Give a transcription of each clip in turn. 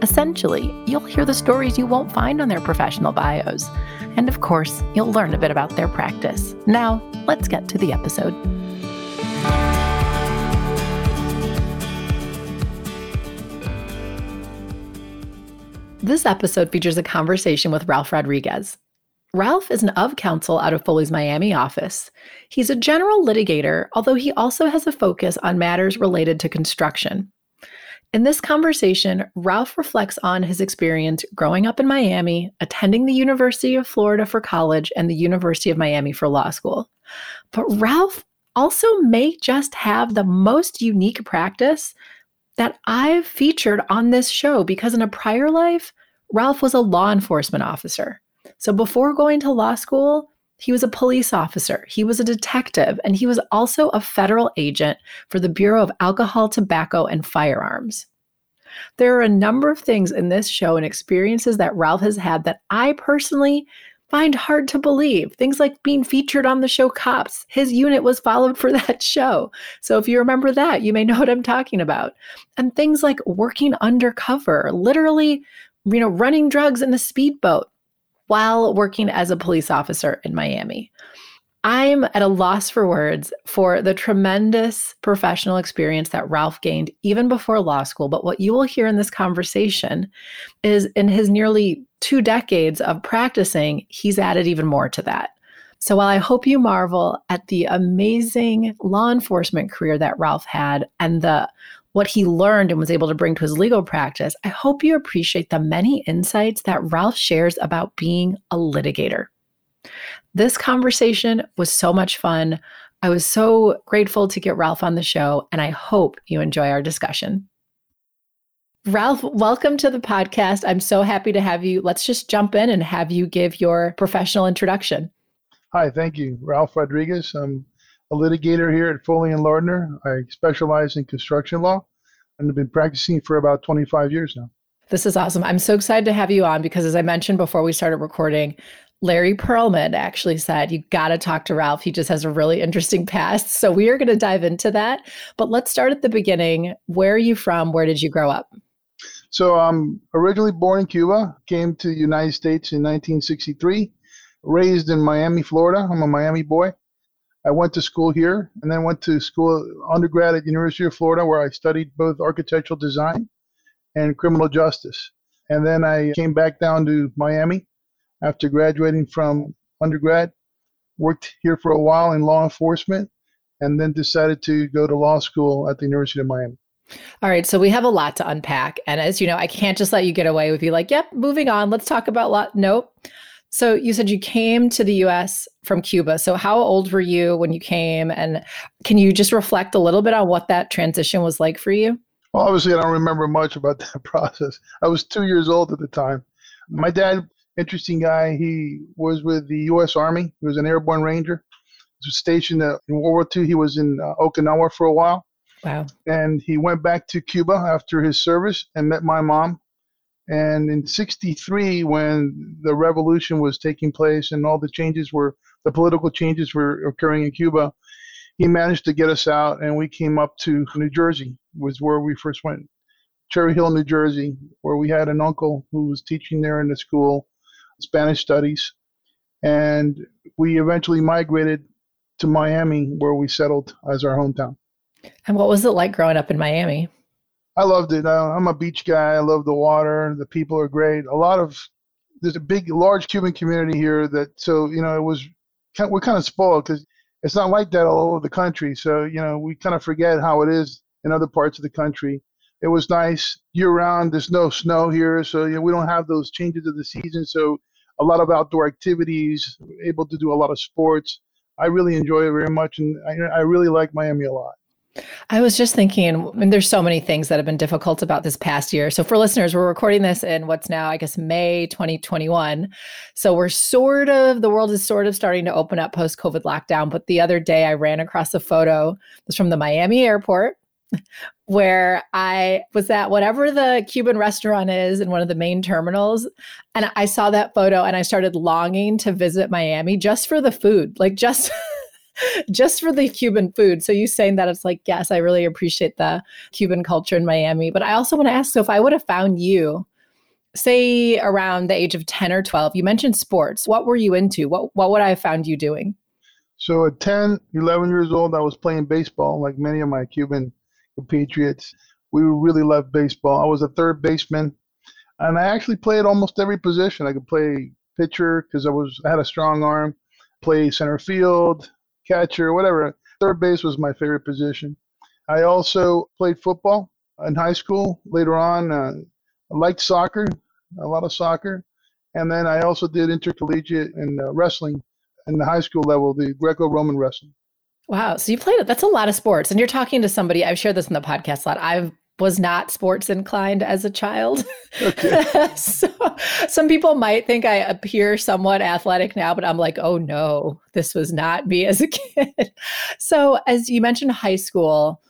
Essentially, you'll hear the stories you won't find on their professional bios. And of course, you'll learn a bit about their practice. Now, let's get to the episode. This episode features a conversation with Ralf Rodriguez. Ralf is an of counsel out of Foley's Miami office. He's a general litigator, although he also has a focus on matters related to construction. In this conversation, Ralf reflects on his experience growing up in Miami, attending the University of Florida for college and the University of Miami for law school. But Ralf also may just have the most unique practice that I've featured on this show because in a prior life, Ralf was a law enforcement officer. So before going to law school, he was a police officer, he was a detective, and he was also a federal agent for the Bureau of Alcohol, Tobacco, and Firearms. There are a number of things in this show and experiences that Ralf has had that I personally find hard to believe. Things like being featured on the show Cops. His unit was followed for that show. So if you remember that, you may know what I'm talking about. And things like working undercover, literally, you know, running drugs in a speedboat while working as a police officer in Miami. I'm at a loss for words for the tremendous professional experience that Ralf gained even before law school. But what you will hear in this conversation is in his nearly two decades of practicing, he's added even more to that. So while I hope you marvel at the amazing law enforcement career that Ralf had and the what he learned and was able to bring to his legal practice, I hope you appreciate the many insights that Ralf shares about being a litigator. This conversation was so much fun. I was so grateful to get Ralf on the show, and I hope you enjoy our discussion. Ralf, welcome to the podcast. I'm so happy to have you. Let's just jump in and have you give your professional introduction. Hi, thank you. Ralf Rodriguez. I'm a litigator here at Foley and Lardner. I specialize in construction law and have been practicing for about 25 years now. This is awesome. I'm so excited to have you on because, as I mentioned before we started recording, Larry Perlman actually said, You got to talk to Ralf. He just has a really interesting past. So we are going to dive into that. But let's start at the beginning. Where are you from? Where did you grow up? So I'm originally born in Cuba, came to the United States in 1963, raised in Miami, Florida. I'm a Miami boy. I went to school here and then went to school undergrad at University of Florida where I studied both architectural design and criminal justice. And then I came back down to Miami after graduating from undergrad, worked here for a while in law enforcement, and then decided to go to law school at the University of Miami. All right, so we have a lot to unpack. And as you know, I can't just let you get away with be like, yep, moving on. Let's talk about law. Nope. So you said you came to the US from Cuba. So how old were you when you came? And can you just reflect a little bit on what that transition was like for you? Well, obviously, I don't remember much about that process. I was two years old at the time. My dad, interesting guy, he was with the U.S. Army. He was an airborne ranger. He was stationed in World War II. He was in uh, Okinawa for a while. Wow. And he went back to Cuba after his service and met my mom. And in 63, when the revolution was taking place and all the changes were, the political changes were occurring in Cuba, he managed to get us out and we came up to New Jersey, was where we first went. Cherry Hill, New Jersey, where we had an uncle who was teaching there in the school, Spanish studies. And we eventually migrated to Miami, where we settled as our hometown. And what was it like growing up in Miami? I loved it. I'm a beach guy. I love the water. The people are great. A lot of there's a big, large Cuban community here that so you know it was we're kind of spoiled because it's not like that all over the country. So you know we kind of forget how it is in other parts of the country. It was nice year round. There's no snow here, so you know, we don't have those changes of the season. So a lot of outdoor activities, able to do a lot of sports. I really enjoy it very much, and I, I really like Miami a lot. I was just thinking, and there's so many things that have been difficult about this past year. So, for listeners, we're recording this in what's now, I guess, May 2021. So, we're sort of, the world is sort of starting to open up post COVID lockdown. But the other day, I ran across a photo. It's from the Miami airport where I was at whatever the Cuban restaurant is in one of the main terminals. And I saw that photo and I started longing to visit Miami just for the food, like just. just for the Cuban food. So you saying that it's like, yes, I really appreciate the Cuban culture in Miami. But I also want to ask so if I would have found you, say around the age of 10 or 12, you mentioned sports. What were you into? What what would I have found you doing? So at 10, 11 years old, I was playing baseball like many of my Cuban compatriots. We really loved baseball. I was a third baseman, and I actually played almost every position. I could play pitcher because I was I had a strong arm, play center field, catcher, whatever. Third base was my favorite position. I also played football in high school. Later on, uh, I liked soccer, a lot of soccer. And then I also did intercollegiate and uh, wrestling in the high school level, the Greco Roman wrestling. Wow. So you played. That's a lot of sports. And you're talking to somebody, I've shared this in the podcast a lot. I've was not sports inclined as a child. Okay. so some people might think I appear somewhat athletic now, but I'm like, oh no, this was not me as a kid. so as you mentioned high school,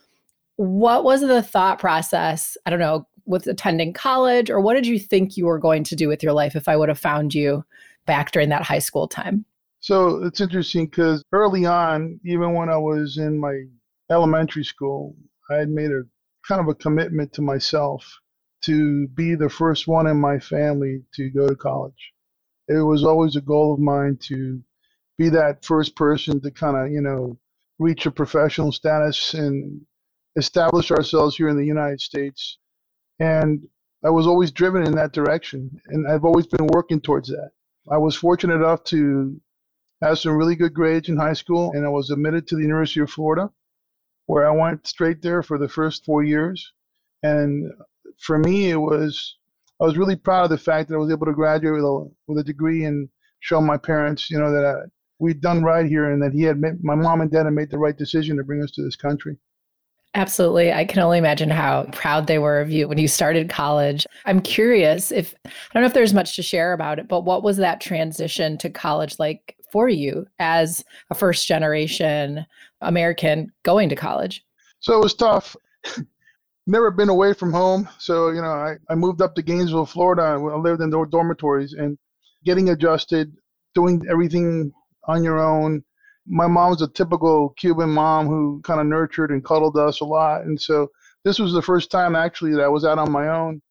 what was the thought process? I don't know, with attending college, or what did you think you were going to do with your life if I would have found you back during that high school time? So it's interesting because early on, even when I was in my elementary school, I had made a kind of a commitment to myself to be the first one in my family to go to college. It was always a goal of mine to be that first person to kind of, you know, reach a professional status and establish ourselves here in the United States. And I was always driven in that direction, and I've always been working towards that. I was fortunate enough to have some really good grades in high school, and I was admitted to the University of Florida where I went straight there for the first four years. And for me, it was I was really proud of the fact that I was able to graduate with a with a degree and show my parents, you know, that I, we'd done right here and that he had made, my mom and dad had made the right decision to bring us to this country. Absolutely. I can only imagine how proud they were of you when you started college. I'm curious if I don't know if there's much to share about it, but what was that transition to college like for you as a first generation American going to college? So it was tough. Never been away from home. So, you know, I, I moved up to Gainesville, Florida. I lived in dormitories and getting adjusted, doing everything on your own. My mom's a typical Cuban mom who kind of nurtured and cuddled us a lot. And so this was the first time actually that I was out on my own,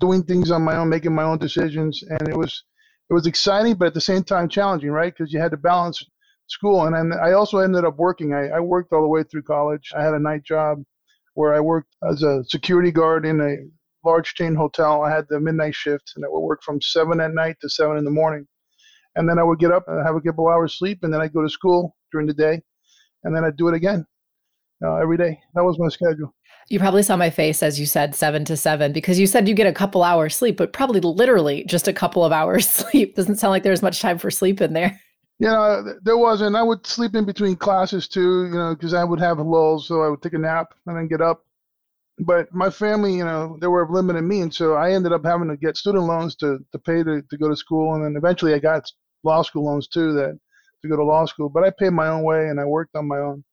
doing things on my own, making my own decisions. And it was it was exciting, but at the same time challenging, right? Because you had to balance school. And I also ended up working. I, I worked all the way through college. I had a night job where I worked as a security guard in a large chain hotel. I had the midnight shift, and I would work from seven at night to seven in the morning. And then I would get up and have a couple hours sleep, and then I'd go to school during the day, and then I'd do it again uh, every day. That was my schedule. You probably saw my face as you said seven to seven because you said you get a couple hours sleep, but probably literally just a couple of hours sleep. Doesn't sound like there's much time for sleep in there. You know, there wasn't. I would sleep in between classes too, you know, because I would have lulls, so I would take a nap and then get up. But my family, you know, they were of limited means, so I ended up having to get student loans to, to pay to, to go to school, and then eventually I got law school loans too that to go to law school. But I paid my own way and I worked on my own.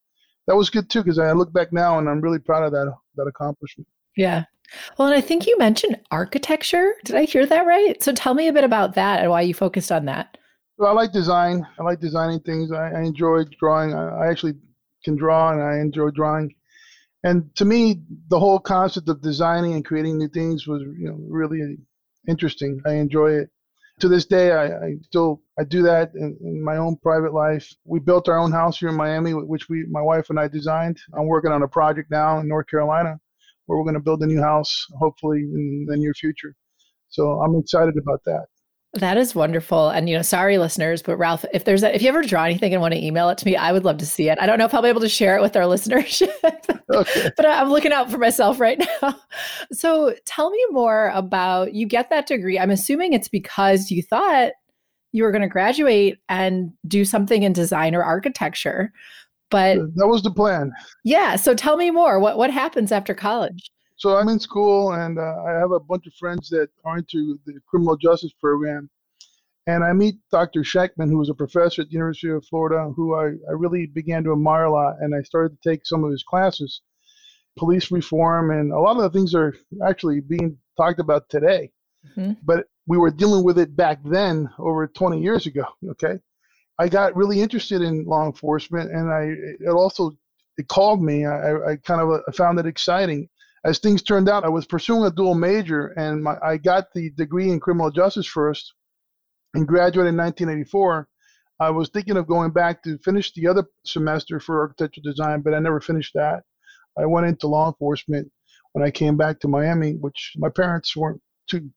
That was good too because I look back now and I'm really proud of that that accomplishment. Yeah. Well, and I think you mentioned architecture. Did I hear that right? So tell me a bit about that and why you focused on that. Well, I like design. I like designing things. I, I enjoy drawing. I, I actually can draw and I enjoy drawing. And to me, the whole concept of designing and creating new things was, you know, really interesting. I enjoy it. To this day, I, I still I do that in, in, my own private life. We built our own house here in Miami, which we my wife and I designed. I'm working on a project now in North Carolina, where we're going to build a new house, hopefully in the near future. So I'm excited about that. That is wonderful. And you know, sorry listeners, but Ralf, if there's a, if you ever draw anything and want to email it to me, I would love to see it. I don't know if I'll be able to share it with our listenership. okay. But I'm looking out for myself right now. So tell me more about you get that degree. I'm assuming it's because you thought you were going to graduate and do something in design or architecture. But that was the plan. Yeah. So tell me more. What what happens after college? So I'm in school, and uh, I have a bunch of friends that are into the criminal justice program. And I meet Dr. Schenkman, who was a professor at the University of Florida, who I, I really began to admire a lot. And I started to take some of his classes, police reform, and a lot of the things are actually being talked about today. Mm-hmm. But we were dealing with it back then, over 20 years ago. Okay. I got really interested in law enforcement, and I it also it called me. I, I kind of uh, found it exciting. As things turned out, I was pursuing a dual major, and my, I got the degree in criminal justice first, and graduated in 1984. I was thinking of going back to finish the other semester for architectural design, but I never finished that. I went into law enforcement when I came back to Miami, which my parents weren't too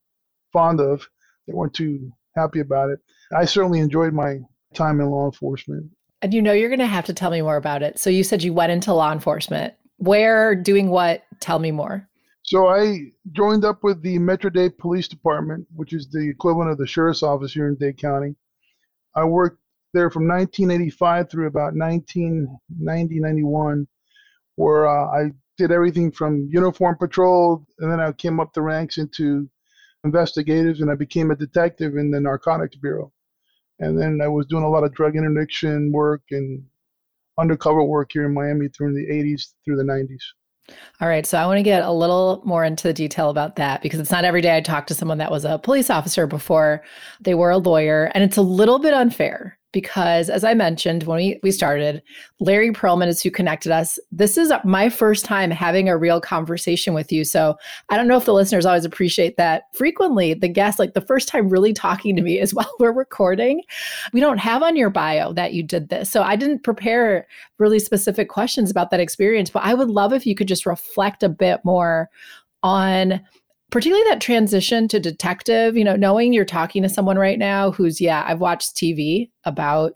fond of. They weren't too happy about it. I certainly enjoyed my time in law enforcement. And you know, you're going to have to tell me more about it. So you said you went into law enforcement. Where, doing what? Tell me more. So I joined up with the Metro Dade Police Department, which is the equivalent of the sheriff's office here in Dade County. I worked there from 1985 through about 1990, 91, where uh, I did everything from uniform patrol, and then I came up the ranks into investigators, and I became a detective in the Narcotics Bureau. And then I was doing a lot of drug interdiction work and undercover work here in Miami through the 80s through the 90s. All right. So I want to get a little more into the detail about that because it's not every day I talk to someone that was a police officer before they were a lawyer. And it's a little bit unfair because as I mentioned when we, we started, Larry Perlman is who connected us. This is my first time having a real conversation with you. So I don't know if the listeners always appreciate that. Frequently, the guest, like the first time really talking to me is while we're recording. We don't have on your bio that you did this. So I didn't prepare really specific questions about that experience, but I would love if you could just reflect a bit more on particularly that transition to detective, you know, knowing you're talking to someone right now who's, yeah, I've watched TV about,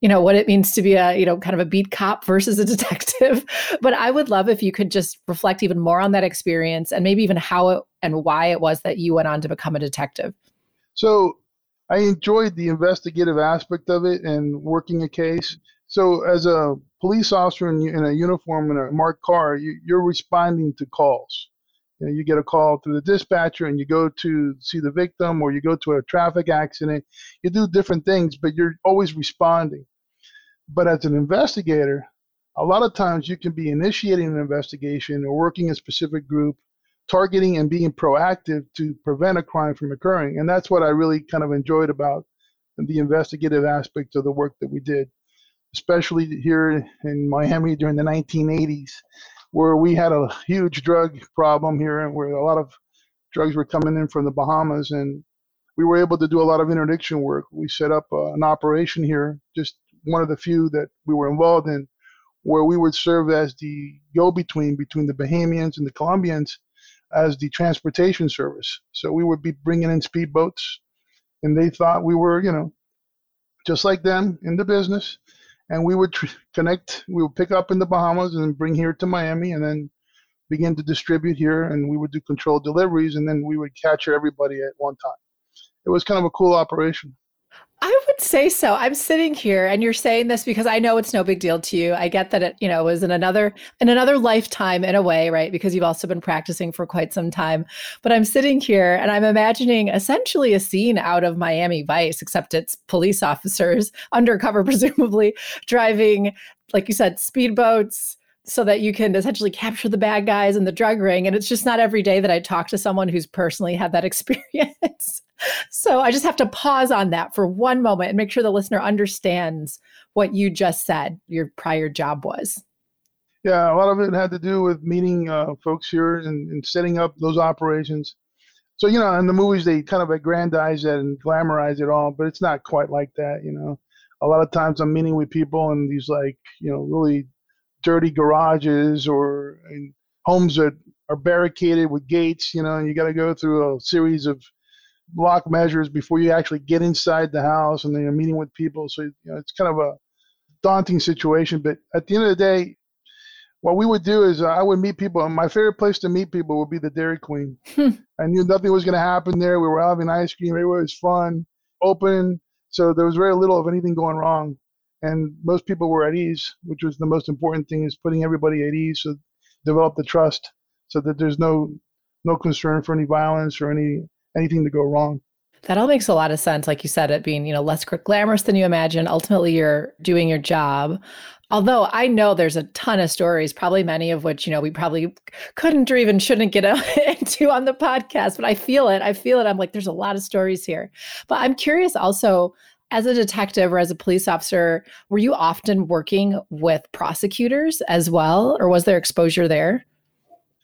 you know, what it means to be a, you know, kind of a beat cop versus a detective. but I would love if you could just reflect even more on that experience and maybe even how it and why it was that you went on to become a detective. So I enjoyed the investigative aspect of it and working a case. So as a police officer in, in a uniform in a marked car, you, you're responding to calls you, know, you get a call through the dispatcher and you go to see the victim or you go to a traffic accident. You do different things, but you're always responding. But as an investigator, a lot of times you can be initiating an investigation or working a specific group, targeting and being proactive to prevent a crime from occurring. And that's what I really kind of enjoyed about the investigative aspect of the work that we did, especially here in Miami during the 1980s where we had a huge drug problem here and where a lot of drugs were coming in from the Bahamas and we were able to do a lot of interdiction work. We set up uh, an operation here, just one of the few that we were involved in, where we would serve as the go-between between the Bahamians and the Colombians as the transportation service. So we would be bringing in speedboats, and they thought we were, you know, just like them in the business and we would tr- connect. We would pick up in the Bahamas and bring here to Miami, and then begin to distribute here. And we would do controlled deliveries, and then we would capture everybody at one time. It was kind of a cool operation. I would say so. I'm sitting here and you're saying this because I know it's no big deal to you. I get that it, you know, was in another in another lifetime in a way, right? Because you've also been practicing for quite some time. But I'm sitting here and I'm imagining essentially a scene out of Miami Vice, except it's police officers undercover, presumably, driving, like you said, speedboats, so that you can essentially capture the bad guys in the drug ring. And it's just not every day that I talk to someone who's personally had that experience. so I just have to pause on that for one moment and make sure the listener understands what you just said your prior job was. Yeah, a lot of it had to do with meeting uh, folks here and, and setting up those operations. So, you know, in the movies, they kind of aggrandize it and glamorize it all, but it's not quite like that, you know. A lot of times I'm meeting with people in these, like, you know, really dirty garages or homes that are barricaded with gates, you know, and you got to go through a series of block measures before you actually get inside the house and then you're meeting with people. So, you know, it's kind of a daunting situation. But at the end of the day, what we would do is uh, I would meet people. And my favorite place to meet people would be the Dairy Queen. I knew nothing was going to happen there. We were having ice cream. Everywhere was fun, open. So there was very little of anything going wrong. And most people were at ease, which was the most important thing is putting everybody at ease. So develop the trust so that there's no no concern for any violence or any anything to go wrong. That all makes a lot of sense. Like you said, it being, you know, less glamorous than you imagine. Ultimately, you're doing your job. Although I know there's a ton of stories, probably many of which, you know, we probably couldn't or even shouldn't get into on the podcast, but I feel it. I feel it. I'm like, there's a lot of stories here. But I'm curious also, as a detective or as a police officer, were you often working with prosecutors as well, or was there exposure there?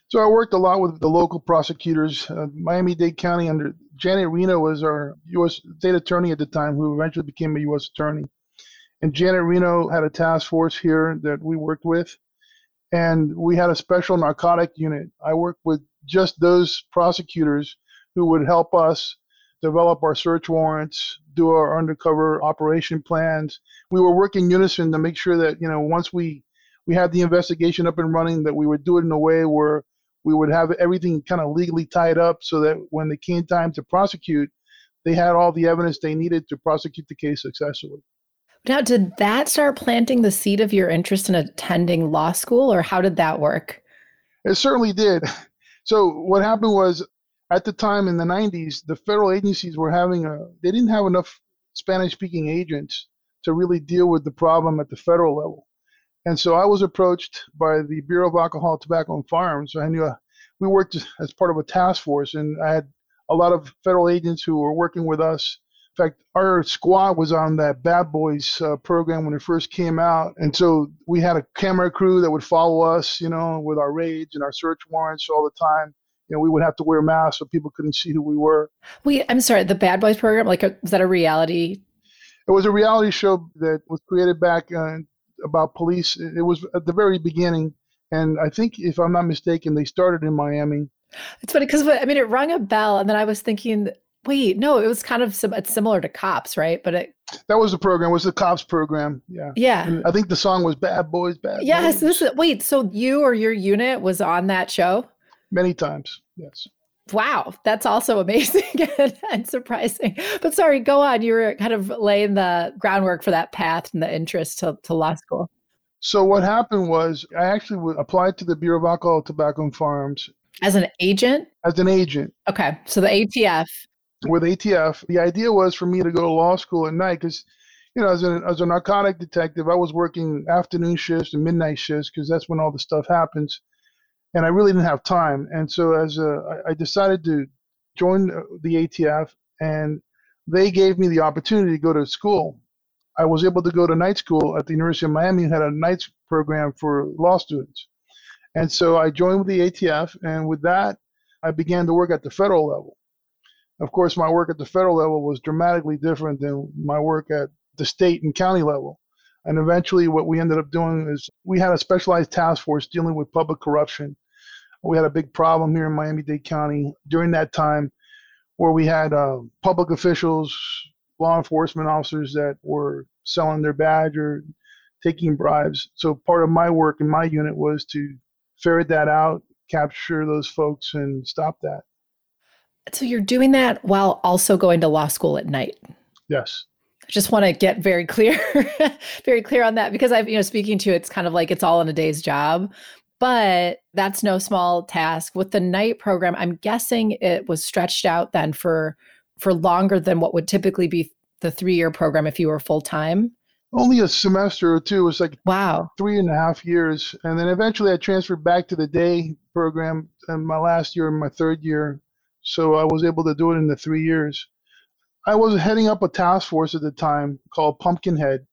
So I worked a lot with the local prosecutors. Uh, Miami-Dade County under Janet Reno was our U.S. state attorney at the time, who eventually became a U.S. attorney. And Janet Reno had a task force here that we worked with, and we had a special narcotic unit. I worked with just those prosecutors who would help us develop our search warrants, do our undercover operation plans. We were working unison to make sure that you know once we we had the investigation up and running, that we would do it in a way where we would have everything kind of legally tied up so that when it came time to prosecute, they had all the evidence they needed to prosecute the case successfully. Now, did that start planting the seed of your interest in attending law school, or how did that work? It certainly did. So, what happened was at the time in the 90s, the federal agencies were having a, they didn't have enough Spanish speaking agents to really deal with the problem at the federal level. And so I was approached by the Bureau of Alcohol, Tobacco, and Firearms. I knew uh, we worked as part of a task force, and I had a lot of federal agents who were working with us. In fact, our squad was on that Bad Boys uh, program when it first came out, and so we had a camera crew that would follow us, you know, with our raids and our search warrants all the time. Know, we would have to wear masks so people couldn't see who we were. Wait, I'm sorry. The Bad Boys program, like, a, was that a reality? It was a reality show that was created back uh, about police. It was at the very beginning, and I think if I'm not mistaken, they started in Miami. It's funny because I mean it rung a bell, and then I was thinking, wait, no, it was kind of sim- it's similar to Cops, right? But it that was the program. It Was the Cops program? Yeah, yeah. And I think the song was Bad Boys, Bad. Yes, Boys. this is wait. So you or your unit was on that show? Many times, yes. Wow, that's also amazing and, and, surprising. But sorry, go on. You were kind of laying the groundwork for that path and the interest to, to law school. So what happened was I actually applied to the Bureau of Alcohol, Tobacco, and Firearms as an agent. As an agent. Okay, so the ATF. With ATF, the idea was for me to go to law school at night because, you know, as a as a narcotic detective, I was working afternoon shifts and midnight shifts because that's when all the stuff happens and I really didn't have time. And so as a, I decided to join the ATF, and they gave me the opportunity to go to school. I was able to go to night school at the University of Miami, had a night program for law students. And so I joined the ATF, and with that, I began to work at the federal level. Of course, my work at the federal level was dramatically different than my work at the state and county level. And eventually, what we ended up doing is we had a specialized task force dealing with public corruption we had a big problem here in Miami Dade County during that time where we had uh, public officials, law enforcement officers that were selling their badge or taking bribes. So part of my work in my unit was to ferret that out, capture those folks, and stop that. So you're doing that while also going to law school at night. Yes. I just want to get very clear, very clear on that because I've, you know, speaking to it's kind of like it's all in a day's job. But that's no small task. With the night program, I'm guessing it was stretched out then for for longer than what would typically be the three year program if you were full time. Only a semester or two. It was like wow, three and a half years, and then eventually I transferred back to the day program in my last year and my third year, so I was able to do it in the three years. I was heading up a task force at the time called Pumpkinhead.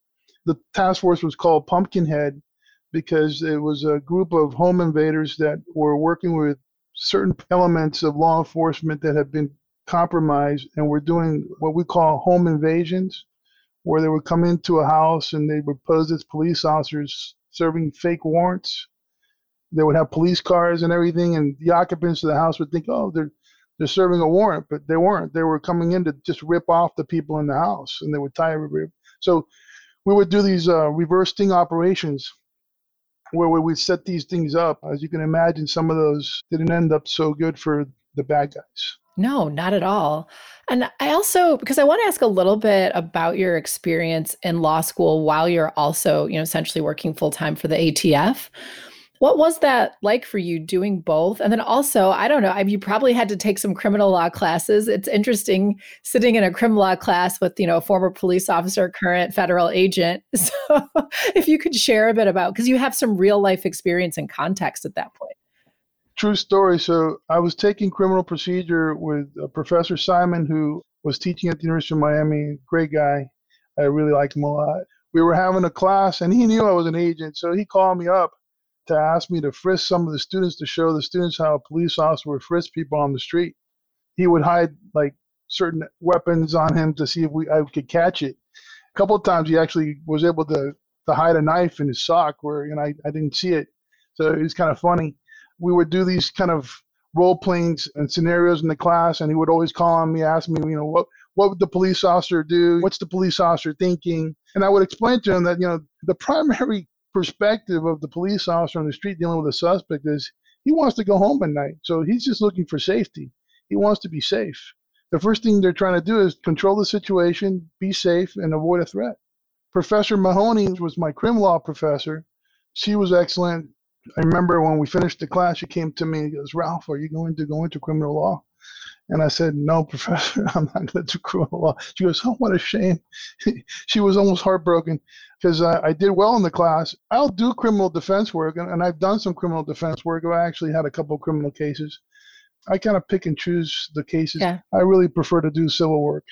The task force was called Pumpkinhead, because it was a group of home invaders that were working with certain elements of law enforcement that had been compromised and were doing what we call home invasions, where they would come into a house and they would pose as police officers serving fake warrants. They would have police cars and everything, and the occupants of the house would think, oh, they're they're serving a warrant, but they weren't. They were coming in to just rip off the people in the house, and they would tie everybody. So we would do these uh, reverse sting operations where we set these things up. As you can imagine, some of those didn't end up so good for the bad guys. No, not at all. And I also because I want to ask a little bit about your experience in law school while you're also, you know, essentially working full time for the ATF. What was that like for you doing both? And then also, I don't know, I mean, you probably had to take some criminal law classes. It's interesting sitting in a criminal law class with, you know, a former police officer, current federal agent. So if you could share a bit about, because you have some real life experience and context at that point. True story. So I was taking criminal procedure with uh, Professor Simon, who was teaching at the University of Miami. Great guy. I really liked him a lot. We were having a class, and he knew I was an agent, so he called me up to ask me to frisk some of the students to show the students how a police officer would frisk people on the street. He would hide like certain weapons on him to see if we I could catch it. A couple of times he actually was able to to hide a knife in his sock where you know I, I didn't see it. So it was kind of funny. We would do these kind of role plays and scenarios in the class and he would always call on me, ask me, you know, what what would the police officer do? What's the police officer thinking? And I would explain to him that, you know, the primary perspective of the police officer on the street dealing with a suspect is he wants to go home at night. So he's just looking for safety. He wants to be safe. The first thing they're trying to do is control the situation, be safe, and avoid a threat. Professor Mahoney was my crim law professor. She was excellent. I remember when we finished the class, she came to me and goes, Ralf, are you going to go into criminal law? And I said, No, professor, I'm not going to do criminal law. She goes, Oh, what a shame. she was almost heartbroken because I, I, did well in the class. I'll do criminal defense work, and, and I've done some criminal defense work. I actually had a couple of criminal cases. I kind of pick and choose the cases. Yeah. I really prefer to do civil work.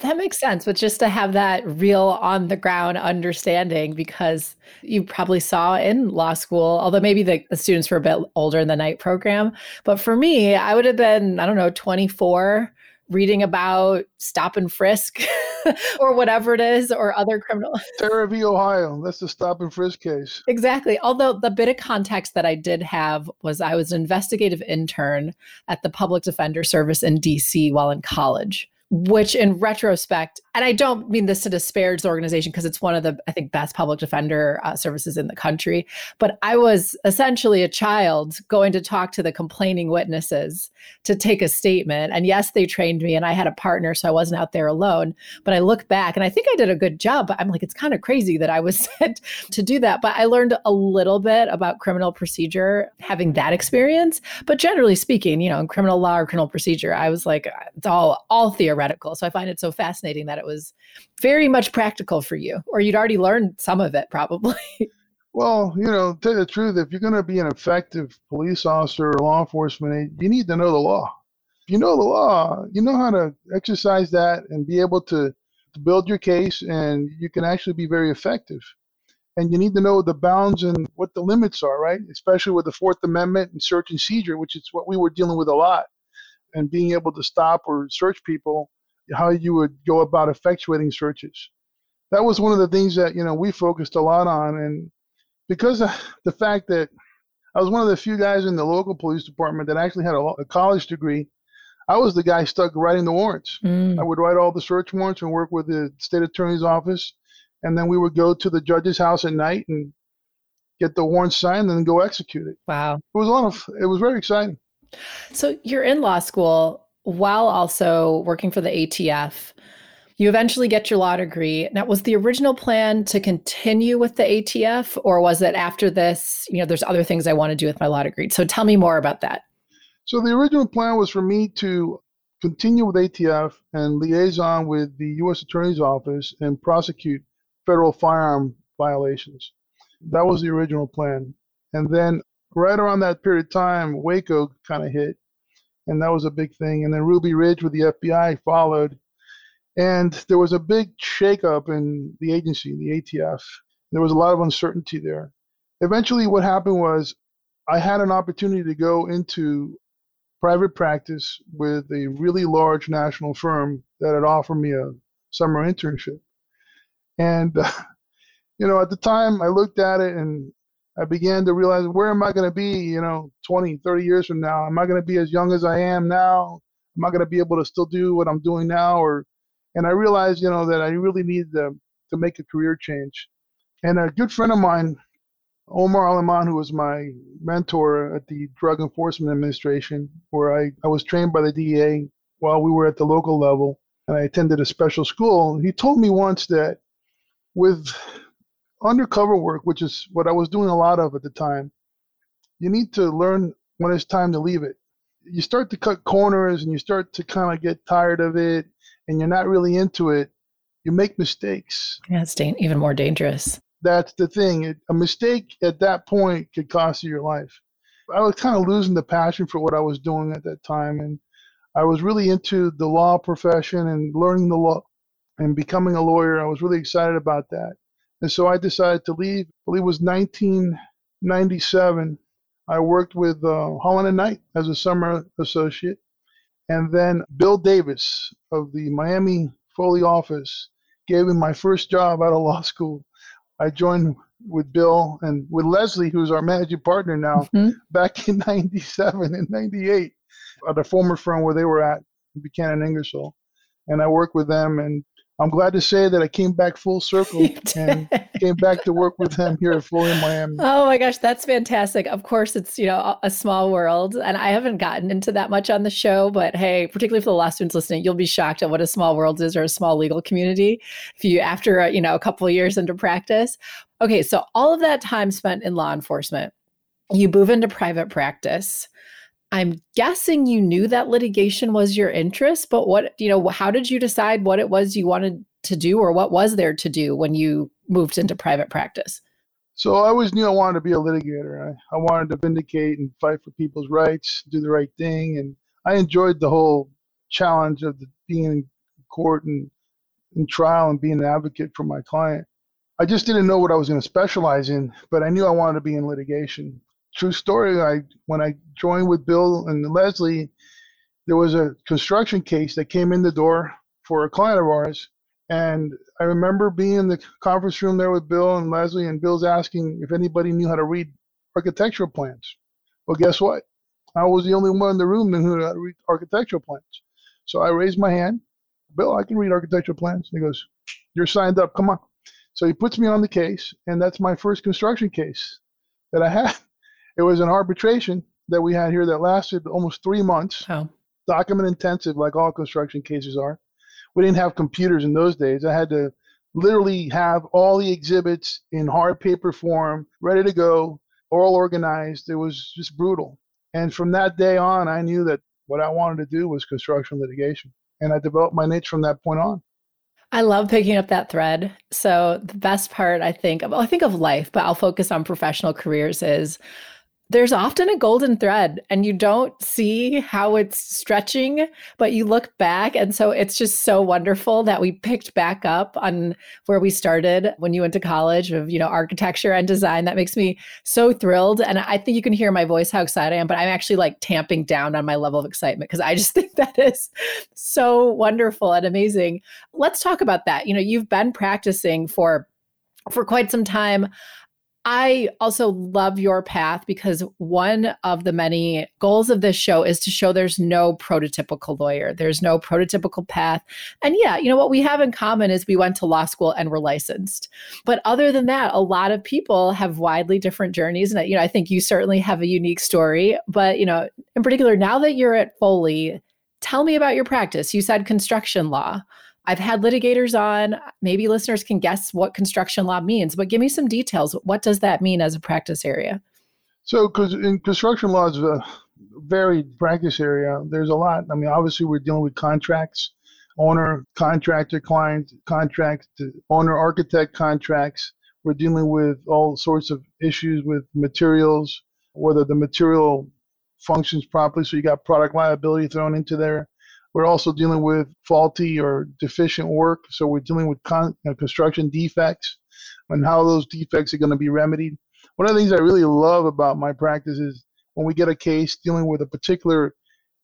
That makes sense, but just to have that real on the ground understanding because you probably saw in law school, although maybe the, the, students were a bit older in the night program. But for me, I would have been, I don't know, 24 reading about stop and frisk or whatever it is or other criminal Terry v Ohio that's the stop and frisk case exactly although the bit of context that I did have was I was an investigative intern at the public defender service in DC while in college which in retrospect, and I don't mean this to disparage the organization because it's one of the, I think, best public defender uh, services in the country, but I was essentially a child going to talk to the complaining witnesses to take a statement. And yes, they trained me and I had a partner, so I wasn't out there alone. But I look back and I think I did a good job, but I'm like, it's kind of crazy that I was sent to do that. But I learned a little bit about criminal procedure having that experience. But generally speaking, you know, in criminal law or criminal procedure, I was like, it's all, all theoretical theoretical. So I find it so fascinating that it was very much practical for you, or you'd already learned some of it probably. Well, you know, tell the truth, if you're going to be an effective police officer or law enforcement, you need to know the law. If you know the law, you know how to exercise that and be able to, to build your case, and you can actually be very effective. And you need to know the bounds and what the limits are, right? Especially with the Fourth Amendment and search and seizure, which is what we were dealing with a lot and being able to stop or search people, how you would go about effectuating searches. That was one of the things that you know we focused a lot on, and because of the fact that I was one of the few guys in the local police department that actually had a, a college degree, I was the guy stuck writing the warrants. Mm. I would write all the search warrants and work with the state attorney's office, and then we would go to the judge's house at night and get the warrant signed and then go execute it. Wow, it was a lot of. It was very exciting. So you're in law school while also working for the ATF. You eventually get your law degree. Now, was the original plan to continue with the ATF, or was it after this? You know, there's other things I want to do with my law degree. So tell me more about that. So the original plan was for me to continue with ATF and liaison with the U.S. Attorney's Office and prosecute federal firearm violations. That was the original plan. And then right around that period of time, Waco kind of hit, and that was a big thing. And then Ruby Ridge with the FBI followed, and there was a big shakeup in the agency, the ATF. There was a lot of uncertainty there. Eventually, what happened was I had an opportunity to go into private practice with a really large national firm that had offered me a summer internship. And, uh, you know, at the time I looked at it and I began to realize where am I going to be, you know, 20, 30 years from now? Am I going to be as young as I am now? Am I going to be able to still do what I'm doing now? Or, and I realized, you know, that I really need to, to make a career change. And a good friend of mine Omar Aleman, who was my mentor at the Drug Enforcement Administration, where I, I was trained by the DEA while we were at the local level, and I attended a special school. He told me once that with undercover work, which is what I was doing a lot of at the time, you need to learn when it's time to leave it. You start to cut corners and you start to kind of get tired of it and you're not really into it. You make mistakes. Yeah, it's da- even more dangerous. That's the thing. It, a mistake at that point could cost you your life. I was kind of losing the passion for what I was doing at that time. And I was really into the law profession and learning the law and becoming a lawyer. I was really excited about that. And so I decided to leave. I believe it was 1997. I worked with uh, Holland and Knight as a summer associate. And then Bill Davis of the Miami Foley office gave me my first job out of law school. I joined with Bill and with Leslie, who's our managing partner now, mm-hmm. back in 97 and 98 at a former firm where they were at, Buchanan Ingersoll. And I worked with them and I'm glad to say that I came back full circle and came back to work with him here at in Miami. Oh my gosh, that's fantastic. Of course, it's, you know, a small world. And I haven't gotten into that much on the show, but hey, particularly for the law students listening, you'll be shocked at what a small world is or a small legal community if you, after, uh, you know, a couple of years into practice. Okay, so all of that time spent in law enforcement, you move into private practice. I'm guessing you knew that litigation was your interest, but what, you know, how did you decide what it was you wanted to do or what was there to do when you moved into private practice? So I always knew I wanted to be a litigator. I, I wanted to vindicate and fight for people's rights, do the right thing. And I enjoyed the whole challenge of the, being in court and in trial and being an advocate for my client. I just didn't know what I was going to specialize in, but I knew I wanted to be in litigation true story. I when I joined with Bill and Leslie, there was a construction case that came in the door for a client of ours, and I remember being in the conference room there with Bill and Leslie, and Bill's asking if anybody knew how to read architectural plans. Well, guess what? I was the only one in the room that knew how to read architectural plans. So I raised my hand. Bill, I can read architectural plans. He goes, You're signed up. Come on. So he puts me on the case, and that's my first construction case that I had. It was an arbitration that we had here that lasted almost three months. Oh. Document intensive, like all construction cases are. We didn't have computers in those days. I had to literally have all the exhibits in hard paper form, ready to go, all organized. It was just brutal. And from that day on, I knew that what I wanted to do was construction litigation. And I developed my niche from that point on. I love picking up that thread. So the best part, I think, well, I think of life, but I'll focus on professional careers is there's often a golden thread and you don't see how it's stretching but you look back. And so it's just so wonderful that we picked back up on where we started when you went to college of you know architecture and design. That makes me so thrilled. And i think you can hear my voice how excited i am but i'm actually like tamping down on my level of excitement because i just think that is so wonderful and amazing. Let's talk about that. You know you've been practicing for for quite some time I also love your path because one of the many goals of this show is to show there's no prototypical lawyer. There's no prototypical path. And yeah, you know what we have in common is we went to law school and we're licensed. But other than that, a lot of people have widely different journeys. And you know, I think you certainly have a unique story. But you know, in particular, now that you're at Foley, tell me about your practice. You said construction law. I've had litigators on. Maybe listeners can guess what construction law means, but give me some details. What does that mean as a practice area? So, because in construction law is a varied practice area. There's a lot. I mean, obviously, we're dealing with contracts, owner, contractor, client contracts, owner, architect contracts. We're dealing with all sorts of issues with materials, whether the material functions properly. So you got product liability thrown into there. We're also dealing with faulty or deficient work. So we're dealing with con- construction defects and how those defects are going to be remedied. One of the things I really love about my practice is when we get a case dealing with a particular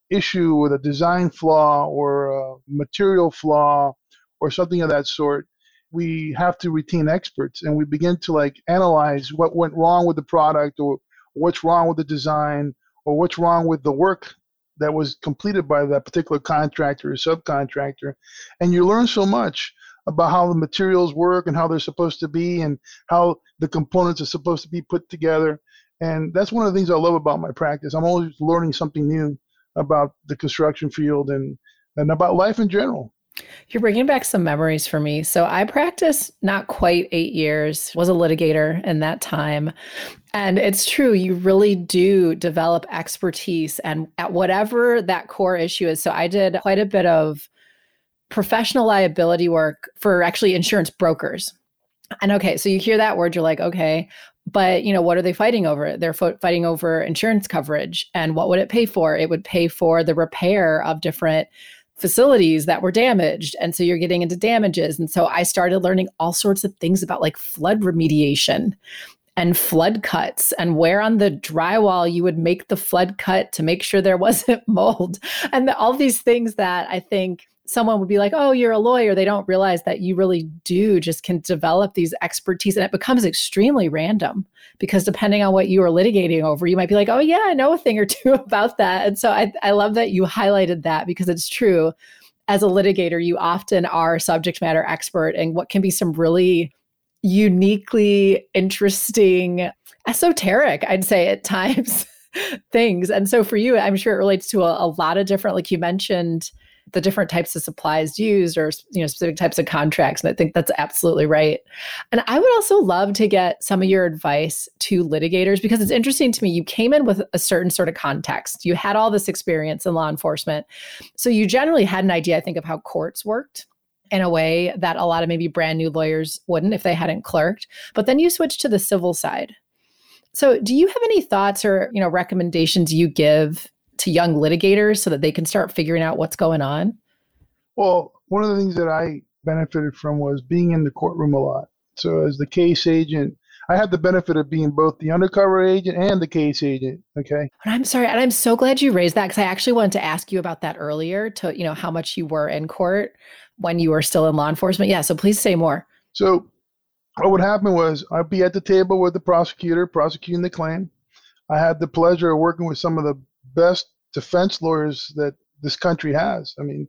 issue with a design flaw or a material flaw or something of that sort, we have to retain experts and we begin to like analyze what went wrong with the product or what's wrong with the design or what's wrong with the work that was completed by that particular contractor or subcontractor. And you learn so much about how the materials work and how they're supposed to be and how the components are supposed to be put together. And that's one of the things I love about my practice. I'm always learning something new about the construction field and, and about life in general. You're bringing back some memories for me. So I practiced not quite eight years, was a litigator in that time. And it's true, you really do develop expertise and at whatever that core issue is. So I did quite a bit of professional liability work for actually insurance brokers. And okay, so you hear that word, you're like, okay, but you know what are they fighting over they're fo- fighting over insurance coverage and what would it pay for it would pay for the repair of different facilities that were damaged and so you're getting into damages. And so i started learning all sorts of things about like flood remediation and flood cuts and where on the drywall you would make the flood cut to make sure there wasn't mold and the, all these things that i think someone would be like, oh, you're a lawyer. They don't realize that you really do just can develop these expertise. And it becomes extremely random because depending on what you are litigating over, you might be like, oh, yeah, I know a thing or two about that. And so I, I love that you highlighted that because it's true. As a litigator, you often are subject matter expert in what can be some really uniquely interesting, esoteric, I'd say at times, things. And so for you, I'm sure it relates to a, a lot of different, like you mentioned, the different types of supplies used or you know specific types of contracts and i think that's absolutely right. And i would also love to get some of your advice to litigators because it's interesting to me you came in with a certain sort of context. You had all this experience in law enforcement. So you generally had an idea i think of how courts worked in a way that a lot of maybe brand new lawyers wouldn't if they hadn't clerked. But then you switched to the civil side. So do you have any thoughts or you know recommendations you give to young litigators so that they can start figuring out what's going on? Well, one of the things that I benefited from was being in the courtroom a lot. So as the case agent, I had the benefit of being both the undercover agent and the case agent. Okay. And I'm sorry, and I'm so glad you raised that because I actually wanted to ask you about that earlier. To you know how much you were in court when you were still in law enforcement. Yeah. So please say more. So what would happen was I'd be at the table with the prosecutor prosecuting the claim. I had the pleasure of working with some of the best defense lawyers that this country has. I mean,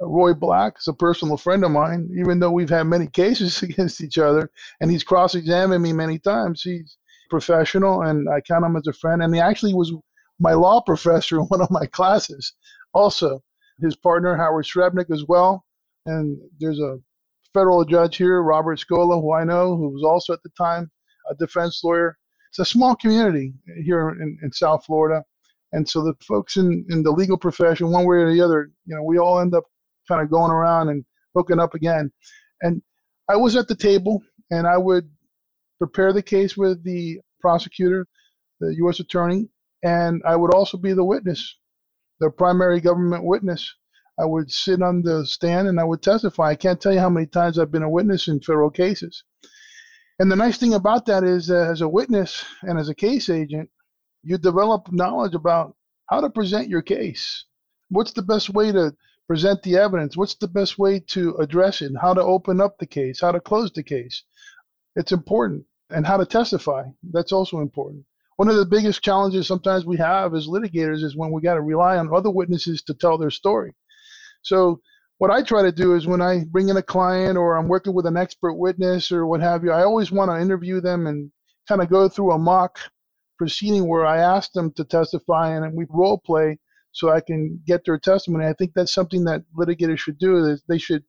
Roy Black is a personal friend of mine, even though we've had many cases against each other, and he's cross examined me many times. He's professional, and I count him as a friend. And he actually was my law professor in one of my classes, also. His partner, Howard Srebnick, as well. And there's a federal judge here, Robert Scola, who I know, who was also at the time a defense lawyer. It's a small community here in, in South Florida. And so the folks in, in the legal profession, one way or the other, you know, we all end up kind of going around and hooking up again. And I was at the table and I would prepare the case with the prosecutor, the U.S. attorney, and I would also be the witness, the primary government witness. I would sit on the stand and I would testify. I can't tell you how many times I've been a witness in federal cases. And the nice thing about that is, as a witness and as a case agent, you develop knowledge about how to present your case. What's the best way to present the evidence? What's the best way to address it? How to open up the case? How to close the case? It's important. And how to testify. That's also important. One of the biggest challenges sometimes we have as litigators is when we got to rely on other witnesses to tell their story. So, what I try to do is when I bring in a client or I'm working with an expert witness or what have you, I always want to interview them and kind of go through a mock proceeding where I asked them to testify and we role play so I can get their testimony. I think that's something that litigators should do. Is they should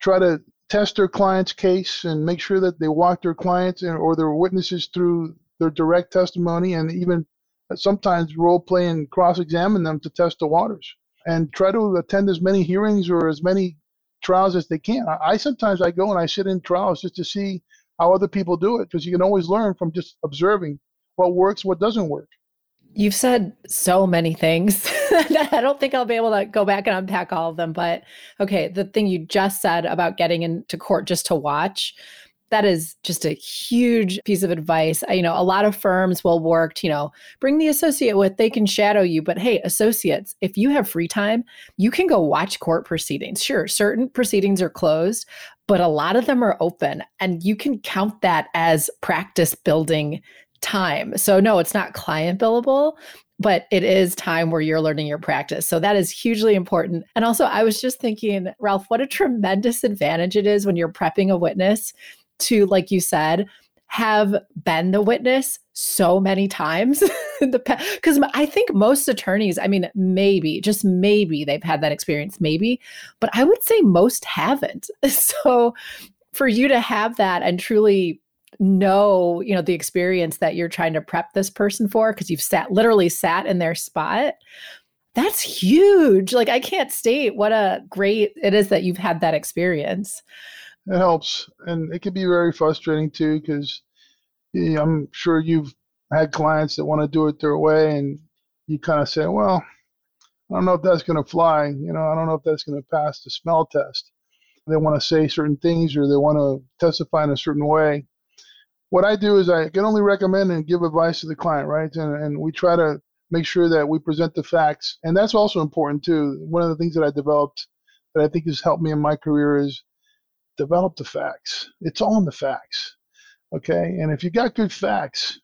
try to test their client's case and make sure that they walk their clients and, or their witnesses through their direct testimony and even sometimes role play and cross examine them to test the waters and try to attend as many hearings or as many trials as they can. I, I sometimes I go and I sit in trials just to see how other people do it because you can always learn from just observing what works, what doesn't work. You've said so many things. I don't think I'll be able to go back and unpack all of them. But okay, the thing you just said about getting into court just to watch, that is just a huge piece of advice. You know, a lot of firms will work, you know, bring the associate with, they can shadow you. But hey, associates, if you have free time, you can go watch court proceedings. Sure, certain proceedings are closed, but a lot of them are open. And you can count that as practice building time. So no, it's not client billable, but it is time where you're learning your practice. So that is hugely important. And also, I was just thinking, Ralf, what a tremendous advantage it is when you're prepping a witness to, like you said, have been the witness so many times because i think most attorneys i mean maybe just maybe they've had that experience maybe but i would say most haven't so for you to have that and truly know you know the experience that you're trying to prep this person for because you've sat literally sat in their spot that's huge like i can't state what a great it is that you've had that experience it helps, and it can be very frustrating too because yeah, I'm sure you've had clients that want to do it their way, and you kind of say, "Well, I don't know if that's going to fly. You know, I don't know if that's going to pass the smell test." They want to say certain things or they want to testify in a certain way. What I do is I can only recommend and give advice to the client, right? And, and we try to make sure that we present the facts, and that's also important too. One of the things that I developed that I think has helped me in my career is develop the facts. It's all in the facts. Okay. And if you got good facts,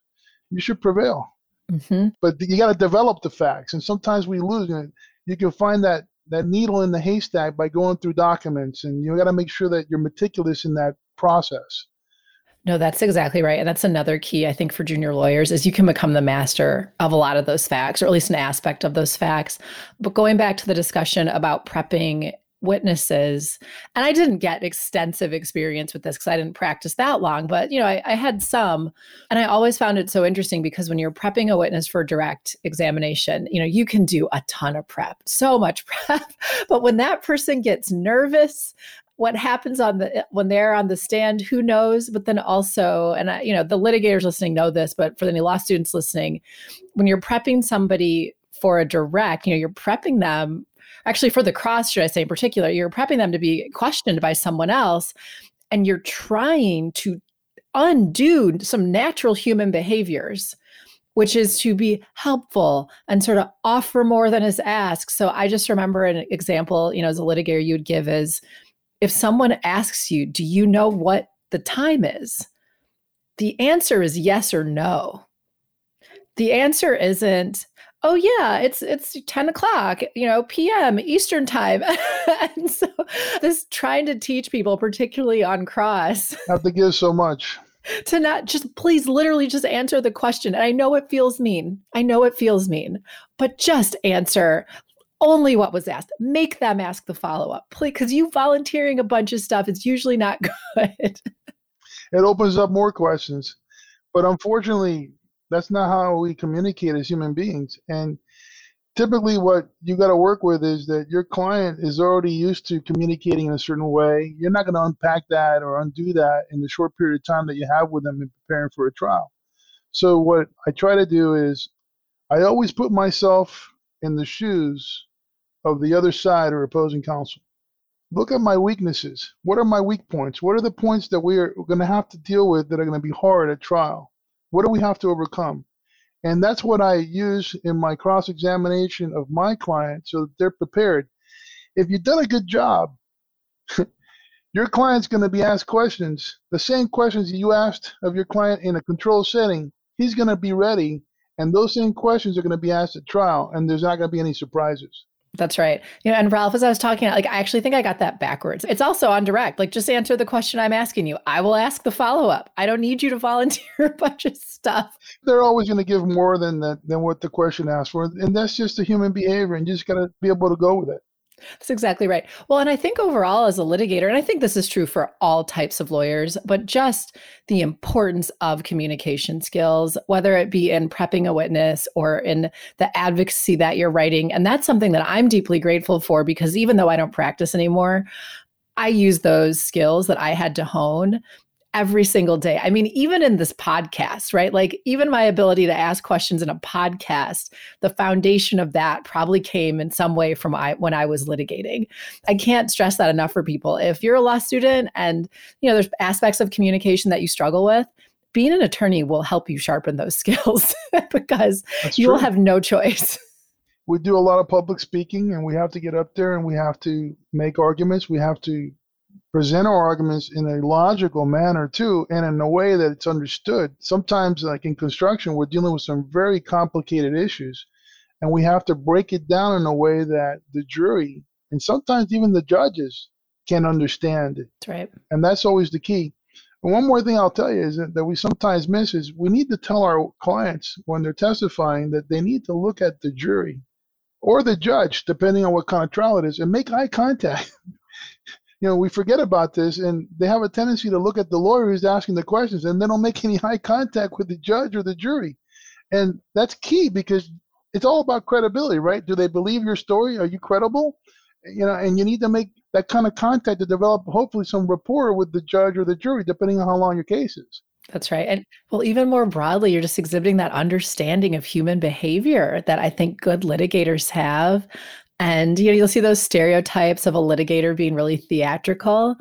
you should prevail. Mm-hmm. But you got to develop the facts. And sometimes we lose it. You can find that, that needle in the haystack by going through documents. And you got to make sure that you're meticulous in that process. No, that's exactly right. And that's another key, I think, for junior lawyers is you can become the master of a lot of those facts, or at least an aspect of those facts. But going back to the discussion about prepping witnesses and i didn't get extensive experience with this because i didn't practice that long but you know I, I, had some and i always found it so interesting because when you're prepping a witness for direct examination you know you can do a ton of prep so much prep but when that person gets nervous what happens on the when they're on the stand who knows but then also and I, you know the litigators listening know this but for any law students listening when you're prepping somebody for a direct you know you're prepping them actually for the cross, should I say in particular, you're prepping them to be questioned by someone else and you're trying to undo some natural human behaviors which is to be helpful and sort of offer more than is asked. So I just remember an example, you know, as a litigator, you'd give is if someone asks you, Do you know what the time is? The answer is yes or no. The answer isn't, oh yeah it's it's 10 o'clock you know pm eastern time. And so this trying to teach people particularly on cross have to give so much. to not just please literally just answer the question. And i know it feels mean. I know it feels mean. But just answer only what was asked make them ask the follow-up please because you volunteering a bunch of stuff is usually not good it opens up more questions but unfortunately that's not how we communicate as human beings. And typically, what you got to work with is that your client is already used to communicating in a certain way. You're not going to unpack that or undo that in the short period of time that you have with them in preparing for a trial. So, what I try to do is I always put myself in the shoes of the other side or opposing counsel. Look at my weaknesses. What are my weak points? What are the points that we are going to have to deal with that are going to be hard at trial? What do we have to overcome? And that's what I use in my cross examination of my client so that they're prepared. If you've done a good job, your client's going to be asked questions, the same questions you asked of your client in a control setting. He's going to be ready, and those same questions are going to be asked at trial, and there's not going to be any surprises. That's right. You know, and Ralf, as I was talking, like I actually think I got that backwards. It's also on direct. Like just answer the question I'm asking you. I will ask the follow up. I don't need you to volunteer a bunch of stuff. They're always going to give more than the, than what the question asks for, and that's just a human behavior, and you just got to be able to go with it. That's exactly right. Well, and I think overall, as a litigator, and I think this is true for all types of lawyers, but just the importance of communication skills, whether it be in prepping a witness or in the advocacy that you're writing. And that's something that I'm deeply grateful for because even though I don't practice anymore, I use those skills that I had to hone every single day. I mean, even in this podcast, right? Like, even my ability to ask questions in a podcast, the foundation of that probably came in some way from I, when I was litigating. I can't stress that enough for people. If you're a law student and, you know, there's aspects of communication that you struggle with, being an attorney will help you sharpen those skills because you will have no choice. We do a lot of public speaking and we have to get up there and we have to make arguments. We have to present our arguments in a logical manner too and in a way that it's understood sometimes like in construction we're dealing with some very complicated issues And we have to break it down in a way that the jury and sometimes even the judges can understand it. That's right. And that's always the key. And one more thing I'll tell you is that, that we sometimes miss is we need to tell our clients when they're testifying that they need to look at the jury or the judge, depending on what kind of trial it is, and make eye contact. you know, we forget about this, and they have a tendency to look at the lawyer who's asking the questions, and they don't make any eye contact with the judge or the jury. And that's key because it's all about credibility, right? Do they believe your story? Are you credible? You know, and you need to make that kind of contact to develop hopefully some rapport with the judge or the jury, depending on how long your case is. That's right. And well, even more broadly, you're just exhibiting that understanding of human behavior that I think good litigators have. And you know, you'll see those stereotypes of a litigator being really theatrical.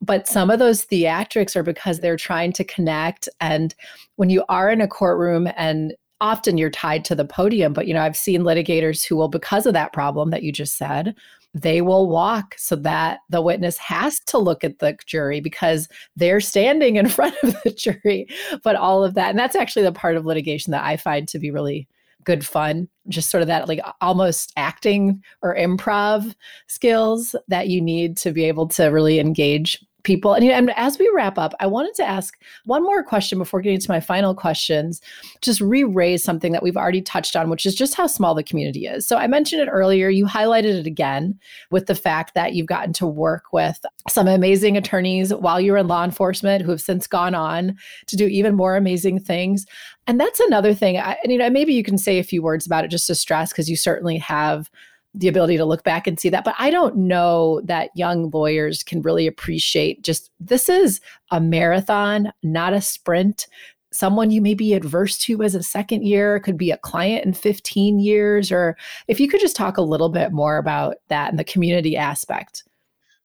But some of those theatrics are because they're trying to connect. And when you are in a courtroom and often you're tied to the podium, but you know, I've seen litigators who will, because of that problem that you just said, they will walk so that the witness has to look at the jury because they're standing in front of the jury. But all of that, and that's actually the part of litigation that I find to be really good fun just sort of that like almost acting or improv skills that you need to be able to really engage people. And, you know, and as we wrap up, I wanted to ask one more question before getting to my final questions, just re raise something that we've already touched on, which is just how small the community is. So I mentioned it earlier. You highlighted it again with the fact that you've gotten to work with some amazing attorneys while you were in law enforcement who have since gone on to do even more amazing things. And that's another thing. I, you know, maybe you can say a few words about it just to stress, because you certainly have the ability to look back and see that. But I don't know that young lawyers can really appreciate just this is a marathon, not a sprint. Someone you may be adverse to as a second year could be a client in 15 years. Or if you could just talk a little bit more about that and the community aspect.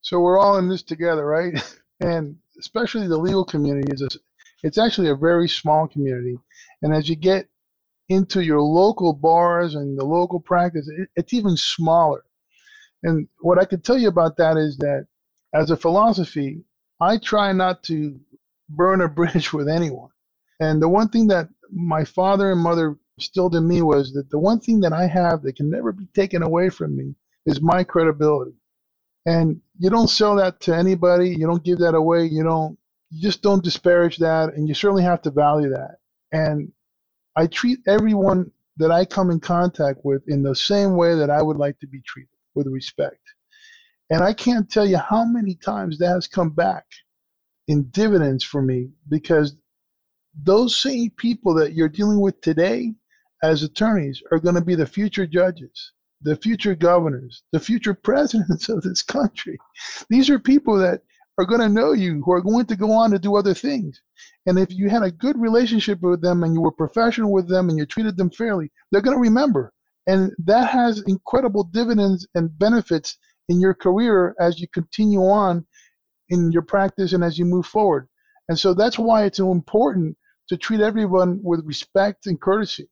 So we're all in this together, right? And especially the legal community is a, it's actually a very small community. And as you get into your local bars and the local practice, it, it's even smaller. And what I can tell you about that is that as a philosophy, I try not to burn a bridge with anyone. And the one thing that my father and mother instilled in me was that the one thing that I have that can never be taken away from me is my credibility. And you don't sell that to anybody, you don't give that away, you don't you just don't disparage that and you certainly have to value that. And I treat everyone that I come in contact with in the same way that I would like to be treated, with respect. And I can't tell you how many times that has come back in dividends for me because those same people that you're dealing with today as attorneys are going to be the future judges, the future governors, the future presidents of this country. These are people that are going to know you, who are going to go on to do other things. And if you had a good relationship with them and you were professional with them and you treated them fairly, they're going to remember. And that has incredible dividends and benefits in your career as you continue on in your practice and as you move forward. And so that's why it's important to treat everyone with respect and courtesy.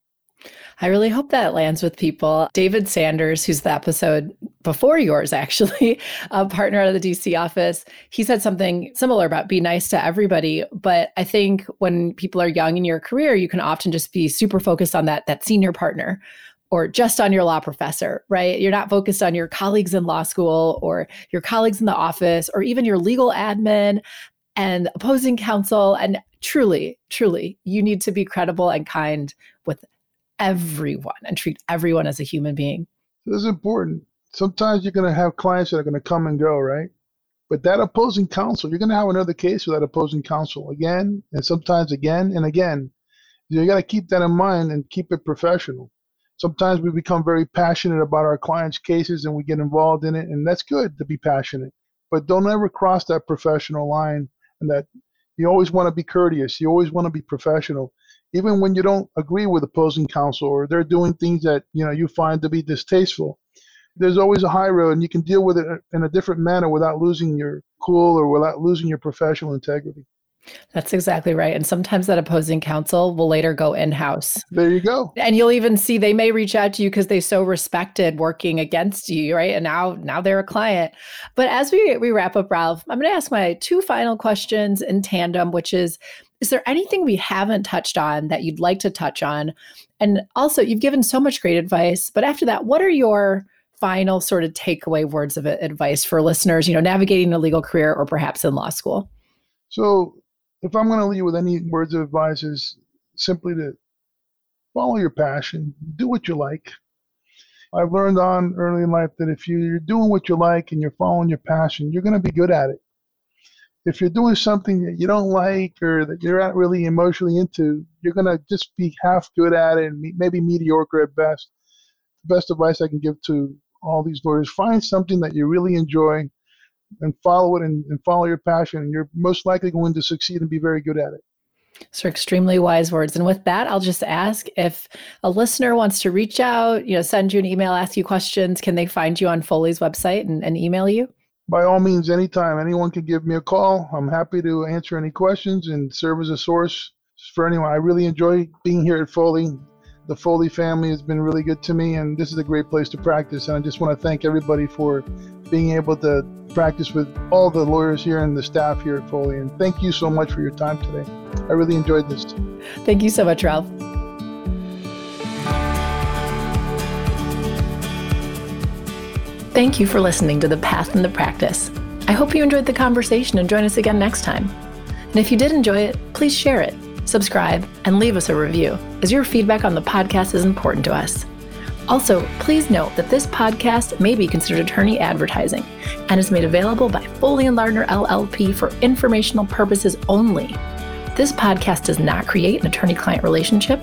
I really hope that lands with people. David Sanders, who's the episode before yours, actually, a partner out of the DC office, he said something similar about be nice to everybody. But I think when people are young in your career, you can often just be super focused on that that senior partner or just on your law professor, right? You're not focused on your colleagues in law school or your colleagues in the office or even your legal admin and opposing counsel. And truly, truly, you need to be credible and kind with everyone and treat everyone as a human being. This is important. Sometimes you're going to have clients that are going to come and go, right? But that opposing counsel, you're going to have another case with that opposing counsel again, and sometimes again and again. You got to keep that in mind and keep it professional. Sometimes we become very passionate about our clients' cases and we get involved in it, and that's good to be passionate. But don't ever cross that professional line, and that you always want to be courteous. You always want to be professional even when you don't agree with opposing counsel or they're doing things that you know you find to be distasteful there's always a high road and you can deal with it in a different manner without losing your cool or without losing your professional integrity that's exactly right. And sometimes that opposing counsel will later go in house. There you go. And you'll even see they may reach out to you because they so respected working against you, right? And now now they're a client. But as we we wrap up, Ralf, I'm going to ask my two final questions in tandem, which is is there anything we haven't touched on that you'd like to touch on? And also, you've given so much great advice, but after that, what are your final sort of takeaway words of advice for listeners, you know, navigating a legal career or perhaps in law school? So, if I'm going to leave you with any words of advice, is simply to follow your passion, do what you like. I've learned on early in life that if you're doing what you like and you're following your passion, you're going to be good at it. If you're doing something that you don't like or that you're not really emotionally into, you're going to just be half good at it and maybe mediocre at best. The best advice I can give to all these lawyers find something that you really enjoy and follow it and, and follow your passion, and you're most likely going to succeed and be very good at it. So extremely wise words. And with that, I'll just ask if a listener wants to reach out, you know, send you an email, ask you questions, can they find you on Foley's website and, and email you? By all means, anytime. Anyone can give me a call. I'm happy to answer any questions and serve as a source for anyone. I really enjoy being here at Foley. The Foley family has been really good to me, and this is a great place to practice. And I just want to thank everybody for being able to practice with all the lawyers here and the staff here at Foley. And thank you so much for your time today. I really enjoyed this. Thank you so much, Ralf. Thank you for listening to The Path and the Practice. I hope you enjoyed the conversation and join us again next time. And if you did enjoy it, please share it, subscribe, and leave us a review, as your feedback on the podcast is important to us. Also, please note that this podcast may be considered attorney advertising and is made available by Foley and Lardner LLP for informational purposes only. This podcast does not create an attorney client relationship.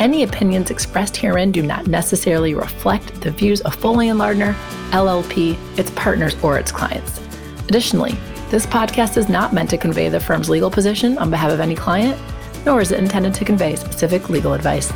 Any opinions expressed herein do not necessarily reflect the views of Foley and Lardner, LLP, its partners, or its clients. Additionally, this podcast is not meant to convey the firm's legal position on behalf of any client, nor is it intended to convey specific legal advice.